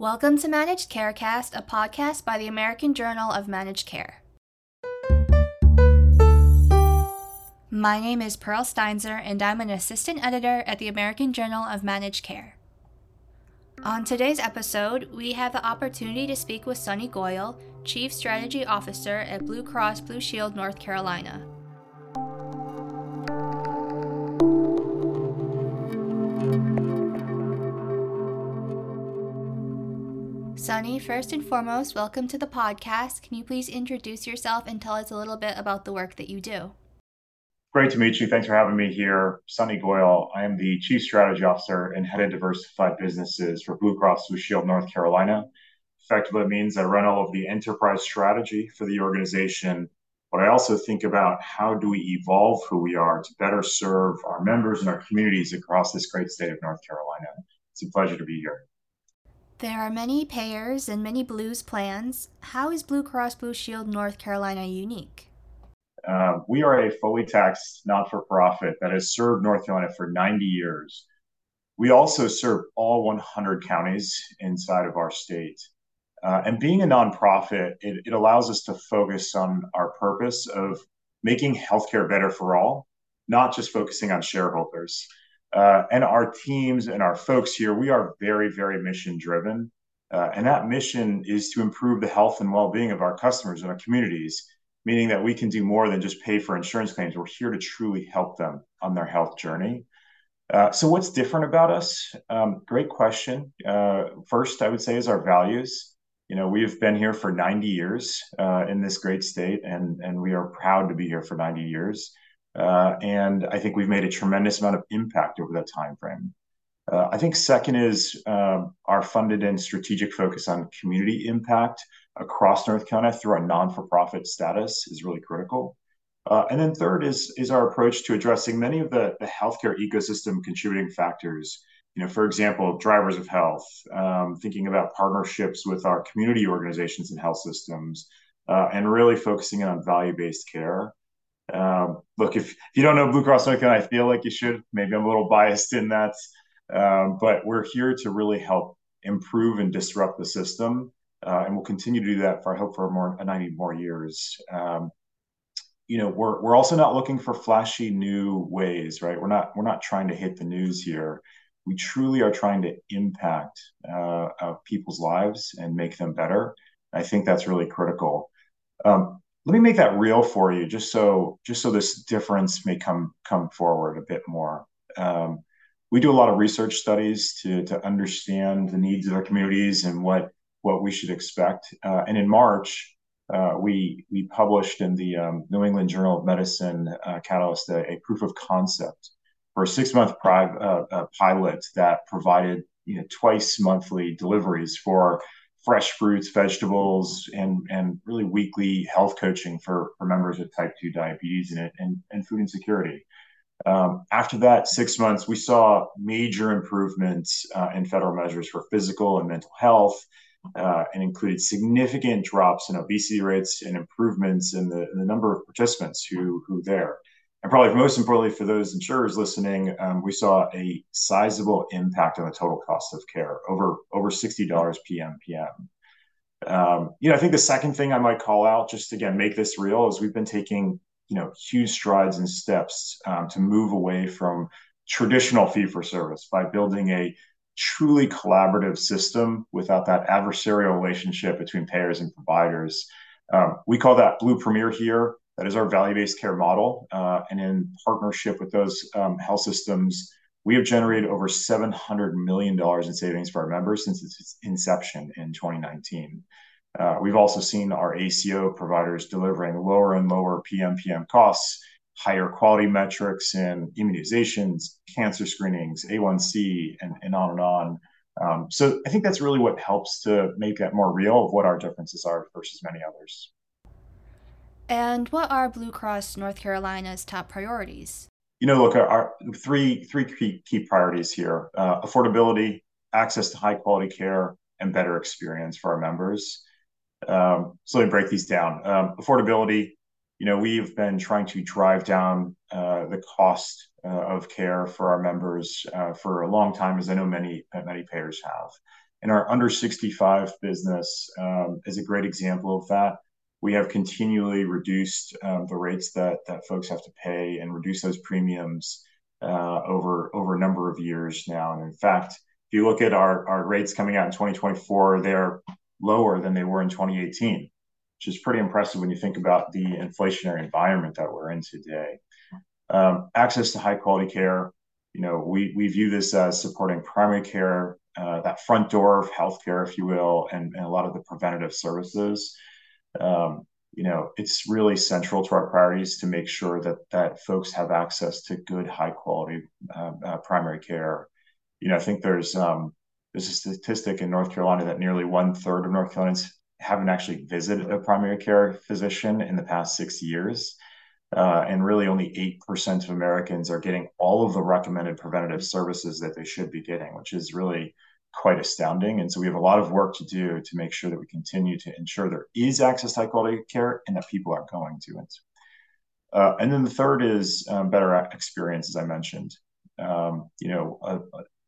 Welcome to Managed Carecast, a podcast by the American Journal of Managed Care. My name is Pearl Steinzor, and I'm an assistant editor at the American Journal of Managed Care. On today's episode, we have the opportunity to speak with Sonny Goyal, Chief Strategy Officer at Blue Cross Blue Shield North Carolina. Sonny, first and foremost, welcome to the podcast. Can you please introduce yourself and tell us a little bit about the work that you do? Great to meet you. Thanks for having me here. Sonny Goyal. I am the Chief Strategy Officer and Head of Diversified Businesses for Blue Cross Blue Shield North Carolina. Effectively, it means I run all of the enterprise strategy for the organization, but I also think about how do we evolve who we are to better serve our members and our communities across this great state of North Carolina. It's a pleasure to be here. There are many payers and many Blues plans. How is Blue Cross Blue Shield North Carolina unique? Uh, we are a fully taxed not for profit that has served North Carolina for 90 years. We also serve all 100 counties inside of our state. Uh, and being a nonprofit, it, it allows us to focus on our purpose of making healthcare better for all, not just focusing on shareholders. Uh, and our teams and our folks here, we are very, very mission driven. Uh, and that mission is to improve the health and well being of our customers and our communities meaning that we can do more than just pay for insurance claims. We're here to truly help them on their health journey. Uh, so, what's different about us? Um, great question. Uh, first, I would say is our values. You know, we've been here for 90 years uh, in this great state, and and we are proud to be here for 90 years. Uh, and I think we've made a tremendous amount of impact over that time frame. Uh, I think second is um, our funded and strategic focus on community impact across North Carolina through our non-for-profit status is really critical. Uh, and then third is is our approach to addressing many of the, the healthcare ecosystem contributing factors. You know, for example, drivers of health, um, thinking about partnerships with our community organizations and health systems, uh, and really focusing on value-based care. Um, look, if, if you don't know Blue Cross Carolina, I feel like you should. Maybe I'm a little biased in that, um, but we're here to really help improve and disrupt the system uh, and we'll continue to do that for I hope for more 90 more years. Um, you know, we're we're also not looking for flashy new ways, right? We're not we're not trying to hit the news here. We truly are trying to impact uh, uh, people's lives and make them better. I think that's really critical. Um, let me make that real for you, just so just so this difference may come come forward a bit more. Um, we do a lot of research studies to to understand the needs of our communities and what what we should expect. Uh, and in March, uh, we we published in the um, New England Journal of Medicine uh, Catalyst a, a, proof of concept for a six month pri- uh, uh, pilot that provided you know twice monthly deliveries for fresh fruits, vegetables, and and really weekly health coaching for, for members with type two diabetes and and, and food insecurity. Um, after that six months, we saw major improvements uh, in federal measures for physical and mental health uh, and included significant drops in obesity rates and improvements in the, in the number of participants who who there. And probably most importantly for those insurers listening, um, we saw a sizable impact on the total cost of care, over over sixty dollars PMPM. Um, you know, I think the second thing I might call out, just again make this real, is we've been taking you know huge strides and steps um, to move away from traditional fee for service by building a truly collaborative system without that adversarial relationship between payers and providers. Um, we call that Blue Premier here. That is our value based care model. Uh, and in partnership with those um, health systems, we have generated over $700 million in savings for our members since its inception in 2019. Uh, we've also seen our ACO providers delivering lower and lower PMPM costs higher quality metrics in immunizations, cancer screenings, A1C, and, and on and on. Um, so I think that's really what helps to make that more real of what our differences are versus many others. And what are Blue Cross North Carolina's top priorities? You know, look, our, our three three key, key priorities here: uh, affordability, access to high quality care, and better experience for our members. Um, so let me break these down. Um, affordability, you know, we've been trying to drive down uh, the cost uh, of care for our members uh, for a long time, as I know many many payers have. And our under 65 business um, is a great example of that. We have continually reduced um, the rates that that folks have to pay and reduce those premiums uh, over over a number of years now. And in fact, if you look at our our rates coming out in 2024, they're lower than they were in 2018, which is pretty impressive when you think about the inflationary environment that we're in today. Um, access to high quality care, you know, we we view this as supporting primary care, uh, that front door of healthcare, if you will, and, and a lot of the preventative services. Um, you know, it's really central to our priorities to make sure that that folks have access to good, high quality uh, uh, primary care. You know, I think there's um, there's a statistic in North Carolina that nearly one third of North Carolinians haven't actually visited a primary care physician in the past six years. Uh, and really only 8% of Americans are getting all of the recommended preventative services that they should be getting, which is really quite astounding. And so we have a lot of work to do to make sure that we continue to ensure there is access to high quality care and that people are going to it. Uh, and then the third is um, better experience, as I mentioned. Um, you know, uh,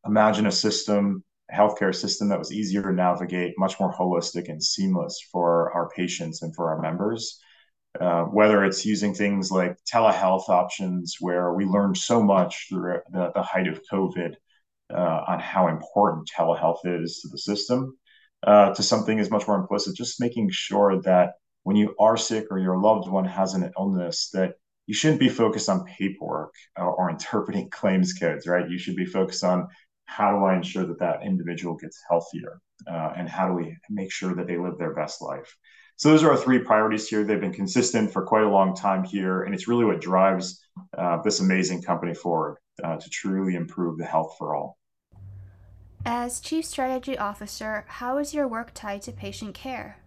imagine a system, a healthcare system that was easier to navigate, much more holistic and seamless for our patients and for our members. Uh, whether it's using things like telehealth options, where we learned so much through the, the height of COVID uh, on how important telehealth is to the system, uh, to something is much more implicit, just making sure that when you are sick or your loved one has an illness, that you shouldn't be focused on paperwork or, or interpreting claims codes, right? You should be focused on how do I ensure that that individual gets healthier, uh, and how do we make sure that they live their best life. So those are our three priorities here. They've been consistent for quite a long time here, and it's really what drives uh, this amazing company forward uh, to truly improve the health for all. As Chief Strategy Officer, how is your work tied to patient care?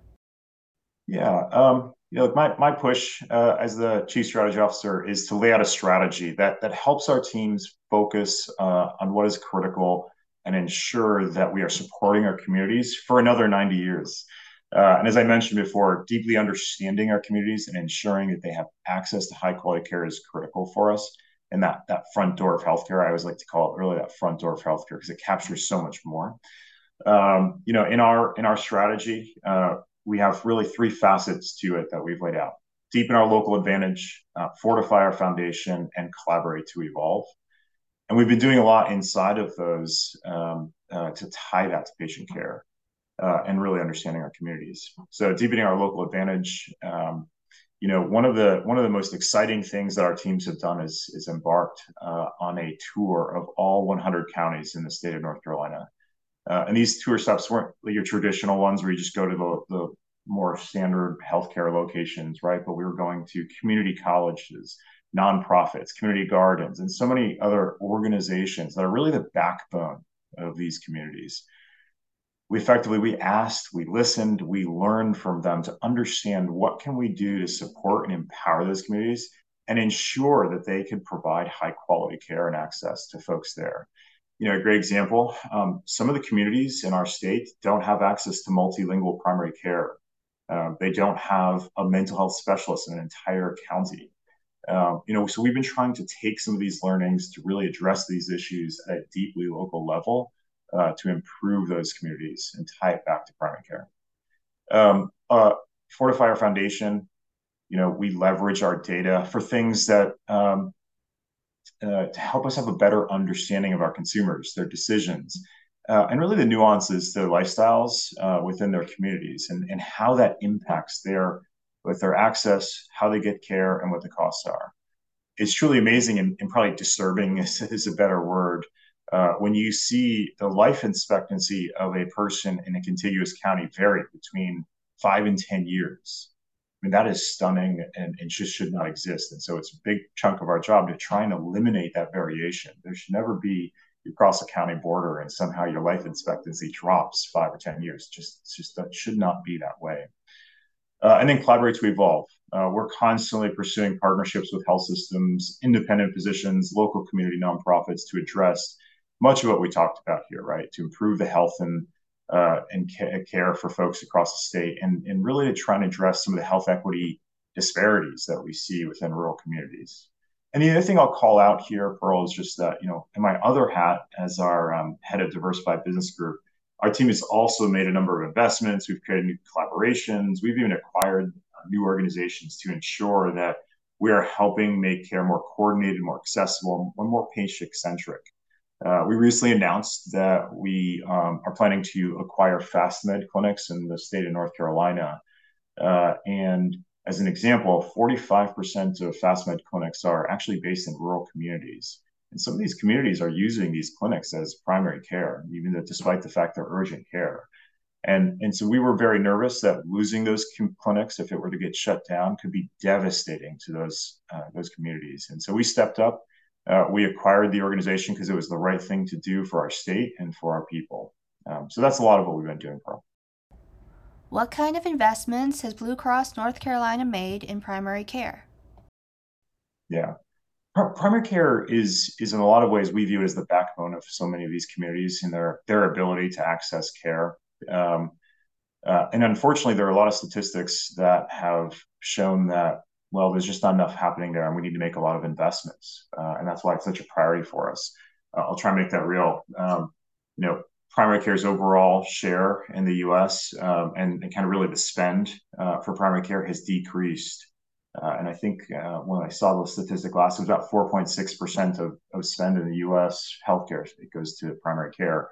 Yeah, um, you know, my my push uh, as the Chief Strategy Officer is to lay out a strategy that that helps our teams focus uh, on what is critical and ensure that we are supporting our communities for another 90 years. Uh, and as I mentioned before, deeply understanding our communities and ensuring that they have access to high quality care is critical for us. And that that front door of healthcare, I always like to call it really that front door of healthcare because it captures so much more. Um, you know, in our in our strategy, uh, we have really three facets to it that we've laid out: deepen our local advantage, uh, fortify our foundation, and collaborate to evolve. And we've been doing a lot inside of those um, uh, to tie that to patient care uh, and really understanding our communities. So deepening our local advantage. Um, you know, one of the one of the most exciting things that our teams have done is is embarked uh, on a tour of all 100 counties in the state of North Carolina. Uh, and these tour stops weren't your traditional ones where you just go to the, the more standard healthcare locations, right? But we were going to community colleges, nonprofits, community gardens, and so many other organizations that are really the backbone of these communities we effectively we asked we listened we learned from them to understand what can we do to support and empower those communities and ensure that they can provide high quality care and access to folks there. You know a great example um, some of the communities in our state don't have access to multilingual primary care. Um, they don't have a mental health specialist in an entire county. Um, you know so we've been trying to take some of these learnings to really address these issues at a deeply local level uh, to improve those communities and tie it back to primary care. Um, uh, fortify our foundation. You know, we leverage our data for things that um, uh, to help us have a better understanding of our consumers, their decisions, uh, and really the nuances, their lifestyles uh, within their communities, and, and how that impacts their with their access, how they get care, and what the costs are. It's truly amazing and, and probably disturbing is, is a better word uh, when you see the life expectancy of a person in a contiguous county vary between five and 10 years. I mean, that is stunning and, and just should not exist. And so it's a big chunk of our job to try and eliminate that variation. There should never be you cross a county border and somehow your life expectancy drops five or 10 years. Just, just that should not be that way. Uh, and then collaborate to evolve. Uh, we're constantly pursuing partnerships with health systems, independent physicians, local community nonprofits to address much of what we talked about here, right? To improve the health and uh, and care for folks across the state, and and really to try and address some of the health equity disparities that we see within rural communities. And the other thing I'll call out here, Pearl, is just that you know, in my other hat as our um, head of diversified business group, our team has also made a number of investments. We've created new collaborations. We've even acquired uh, new organizations to ensure that we are helping make care more coordinated, more accessible, and more patient centric. Uh, we recently announced that we um, are planning to acquire FastMed clinics in the state of North Carolina. Uh, and as an example, 45% of FastMed clinics are actually based in rural communities. And some of these communities are using these clinics as primary care, even though, despite the fact they're urgent care. And, and so we were very nervous that losing those clinics, if it were to get shut down, could be devastating to those, uh, those communities. And so we stepped up. Uh, we acquired the organization because it was the right thing to do for our state and for our people. Um, so that's a lot of what we've been doing, Pearl. What kind of investments has Blue Cross North Carolina made in primary care? Yeah, primary care is is in a lot of ways we view it as the backbone of so many of these communities and their their ability to access care. Um, uh, and unfortunately, there are a lot of statistics that have shown that well, there's just not enough happening there, and we need to make a lot of investments, uh, and that's why it's such a priority for us. Uh, I'll try and make that real. Um, you know, primary care's overall share in the U.S. Um, and, and, kind of really the spend uh, for primary care has decreased uh, and I think uh, when I saw the statistic last, it was about 4.6% of, of spend in the US healthcare it goes to primary care.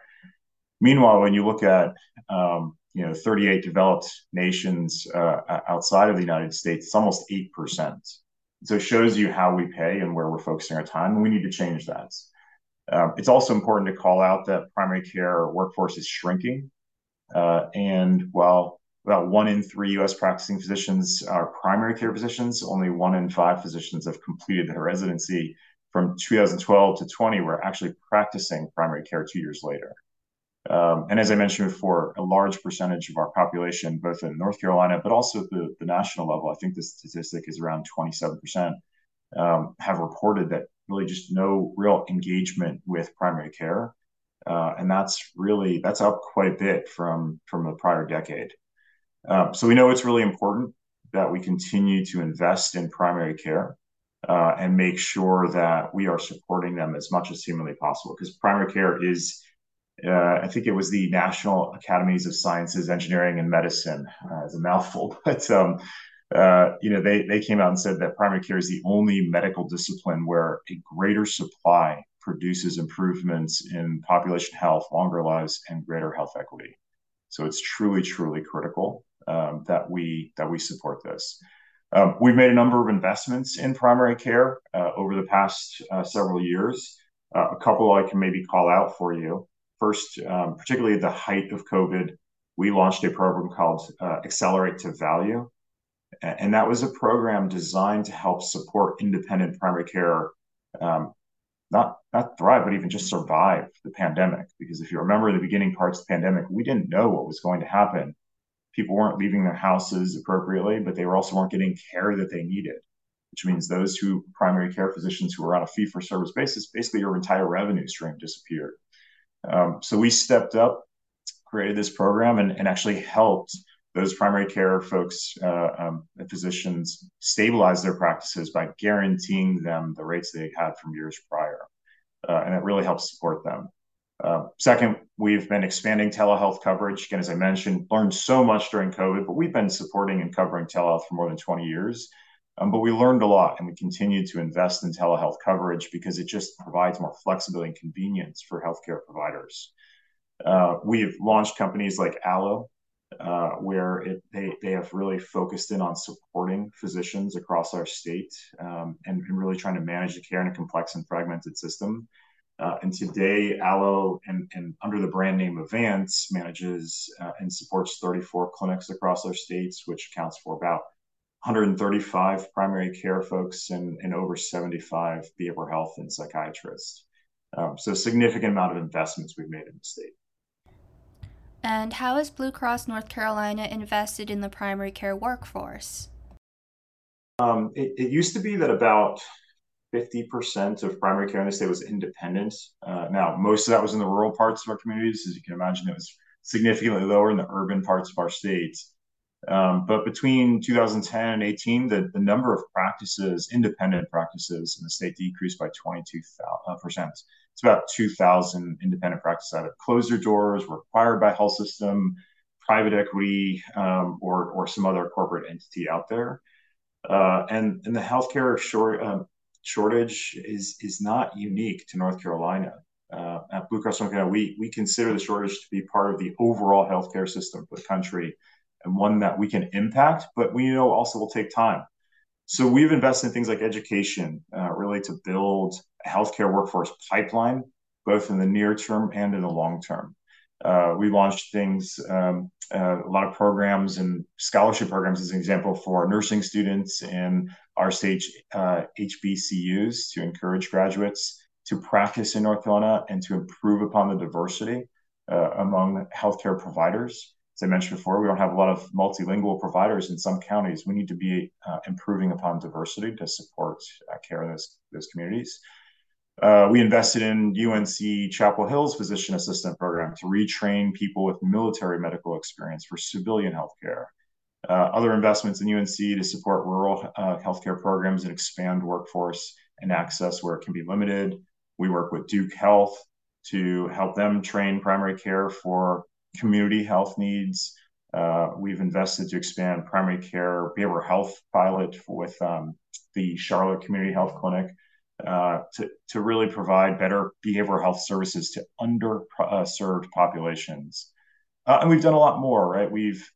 Meanwhile, when you look at um, you know 38 developed nations uh, outside of the United States, it's almost 8%. So it shows you how we pay and where we're focusing our time, and we need to change that. Um, it's also important to call out that primary care workforce is shrinking. Uh, and while about one in three US practicing physicians are primary care physicians. Only one in five physicians have completed their residency from 2012 to 20. We're actually practicing primary care two years later. Um, and as I mentioned before, a large percentage of our population, both in North Carolina, but also at the, the national level, I think the statistic is around 27%, um, have reported that really just no real engagement with primary care. Uh, and that's really, that's up quite a bit from, from the prior decade. Um, so we know it's really important that we continue to invest in primary care uh, and make sure that we are supporting them as much as humanly possible because primary care is uh, I think it was the National Academies of Sciences, Engineering, and Medicine. Uh, it's a mouthful, but um, uh, you know they they came out and said that primary care is the only medical discipline where a greater supply produces improvements in population health, longer lives, and greater health equity. So it's truly, truly critical um, that we that we support this. Um, we've made a number of investments in primary care uh, over the past uh, several years. Uh, a couple I can maybe call out for you. First, um, particularly the height of COVID, we launched a program called uh, Accelerate to Value. And that was a program designed to help support independent primary care um, not not thrive, but even just survive the pandemic. Because if you remember the beginning parts of the pandemic, we didn't know what was going to happen people weren't leaving their houses appropriately, but they were also weren't getting care that they needed, which means those who primary care physicians who were on a fee for service basis, basically your entire revenue stream disappeared. Um, so we stepped up, created this program, and, and actually helped those primary care folks, uh, um, physicians, stabilize their practices by guaranteeing them the rates they had from years prior. Uh, and it really helps support them. Uh, second, we've been expanding telehealth coverage. Again, as I mentioned, learned so much during COVID, but we've been supporting and covering telehealth for more than 20 years. Um, but we learned a lot and we continue to invest in telehealth coverage because it just provides more flexibility and convenience for healthcare providers. Uh, we have launched companies like Allo, uh, where it, they, they have really focused in on supporting physicians across our state um, and, and really trying to manage the care in a complex and fragmented system. Uh, and today, Allo, and, and, under the brand name Avance, manages uh, and supports 34 clinics across our states, which accounts for about 135 primary care folks and, and over 75 behavioral health and psychiatrists. Um, so, a significant amount of investments we've made in the state. And how has Blue Cross North Carolina invested in the primary care workforce? Um, it, it used to be that about 50% of primary care in the state was independent. Uh, now, most of that was in the rural parts of our communities. As you can imagine, it was significantly lower in the urban parts of our states. Um, but between 2010 and 18, the, the number of practices, independent practices in the state decreased by 22%. it's about 2,000 independent practices either closed their doors, were acquired by health system, private equity, um, or or some other corporate entity out there. Uh, and and the healthcare short, uh, shortage is is not unique to North Carolina. Uh, at Blue Cross North Carolina, we we consider the shortage to be part of the overall healthcare system for the country, and one that we can impact, but we know also will take time. So we've invested in things like education, uh, really to build a healthcare workforce pipeline, both in the near term and in the long term. Uh, we launched things, um, uh, a lot of programs and scholarship programs, as an example, for nursing students in our state HBCUs uh, to encourage graduates to practice in North Carolina and to improve upon the diversity uh, among healthcare providers as I mentioned before, we don't have a lot of multilingual providers in some counties. We need to be uh, improving upon diversity to support uh, care in those, those communities. Uh, we invested in UNC Chapel Hill's physician assistant program to retrain people with military medical experience for civilian healthcare. Uh, other investments in UNC to support rural uh, healthcare programs and expand workforce and access where it can be limited. We work with Duke Health to help them train primary care for community health needs. Uh, we've invested to expand primary care behavioral health pilot with um, the Charlotte Community Health Clinic uh, to, to really provide better behavioral health services to underserved populations. Uh, and we've done a lot more, right? We've,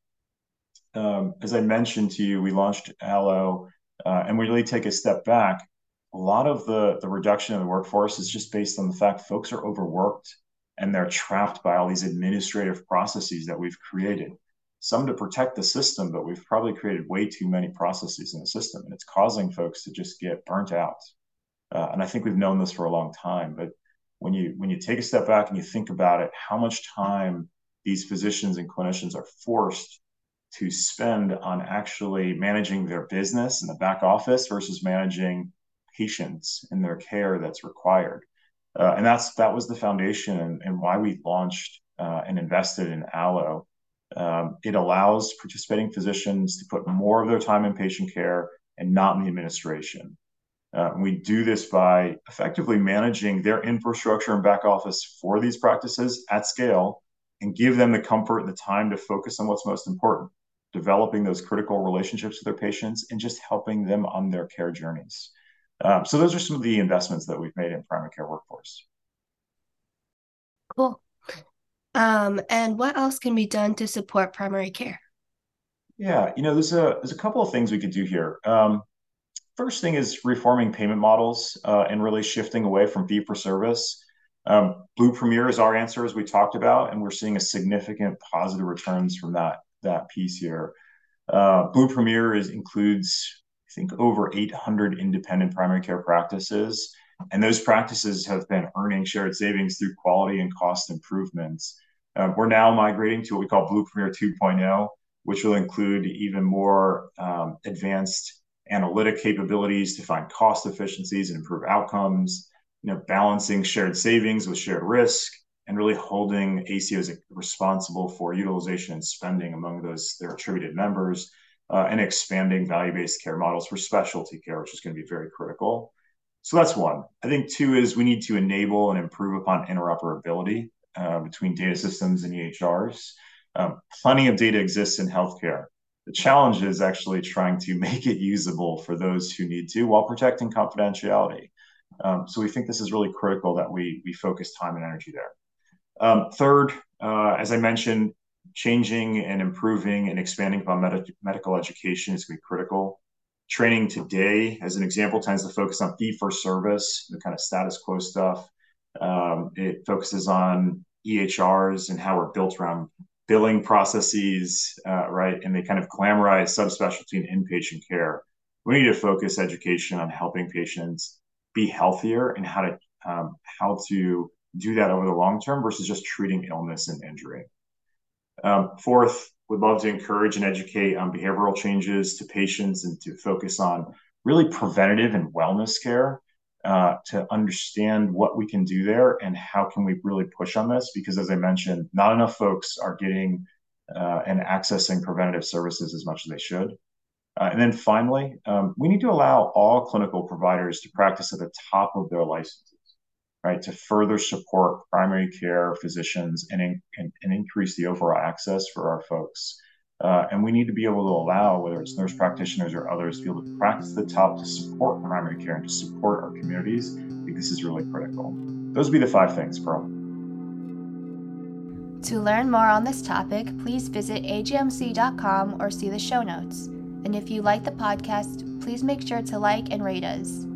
um, as I mentioned to you, we launched Allo, uh, and we really take a step back. A lot of the, the reduction in the workforce is just based on the fact folks are overworked and they're trapped by all these administrative processes that we've created. Some to protect the system, but we've probably created way too many processes in the system, and it's causing folks to just get burnt out. Uh, and I think we've known this for a long time. But when you when you take a step back and you think about it, how much time these physicians and clinicians are forced to spend on actually managing their business in the back office versus managing patients in their care that's required. Uh, and that's that was the foundation and, and why we launched uh, and invested in Allo. Um, it allows participating physicians to put more of their time in patient care and not in the administration. Uh, we do this by effectively managing their infrastructure and back office for these practices at scale and give them the comfort and the time to focus on what's most important developing those critical relationships with their patients and just helping them on their care journeys. Um, so those are some of the investments that we've made in primary care workforce. Cool. Um, and what else can be done to support primary care? Yeah, you know, there's a there's a couple of things we could do here. Um, first thing is reforming payment models uh, and really shifting away from fee for service. Um, Blue Premier is our answer, as we talked about, and we're seeing a significant positive returns from that that piece here. Uh, Blue Premier is includes I think over 800 independent primary care practices. And those practices have been earning shared savings through quality and cost improvements. Uh, we're now migrating to what we call Blue Premier 2.0, which will include even more um, advanced analytic capabilities to find cost efficiencies and improve outcomes, you know, balancing shared savings with shared risk, and really holding ACOs responsible for utilization and spending among those their attributed members uh, and expanding value-based care models for specialty care, which is going to be very critical. So that's one. I think two is we need to enable and improve upon interoperability uh, between data systems and EHRs. Um, plenty of data exists in healthcare. The challenge is actually trying to make it usable for those who need to while protecting confidentiality. Um, so we think this is really critical that we we focus time and energy there. Um, third, uh, as I mentioned, changing and improving and expanding upon med- medical education is going to be critical. Training today, as an example, tends to focus on fee for service, the kind of status quo stuff. Um, it focuses on EHRs and how we're built around billing processes, uh, right? And they kind of glamorize subspecialty and inpatient care. We need to focus education on helping patients be healthier and how to um, how to do that over the long term versus just treating illness and injury. Um, fourth, would love to encourage and educate on behavioral changes to patients and to focus on really preventative and wellness care uh, to understand what we can do there and how can we really push on this because as i mentioned not enough folks are getting uh, and accessing preventative services as much as they should. Uh, and then finally um, we need to allow all clinical providers to practice at the top of their licenses right, to further support primary care physicians and, in, and, and increase the overall access for our folks. Uh, and we need to be able to allow, whether it's nurse practitioners or others, to be able to practice the top to support primary care and to support our communities. I think this is really critical. Those would be the five things, Pearl. To learn more on this topic, please visit ajmc.com or see the show notes. And if you like the podcast, please make sure to like and rate us.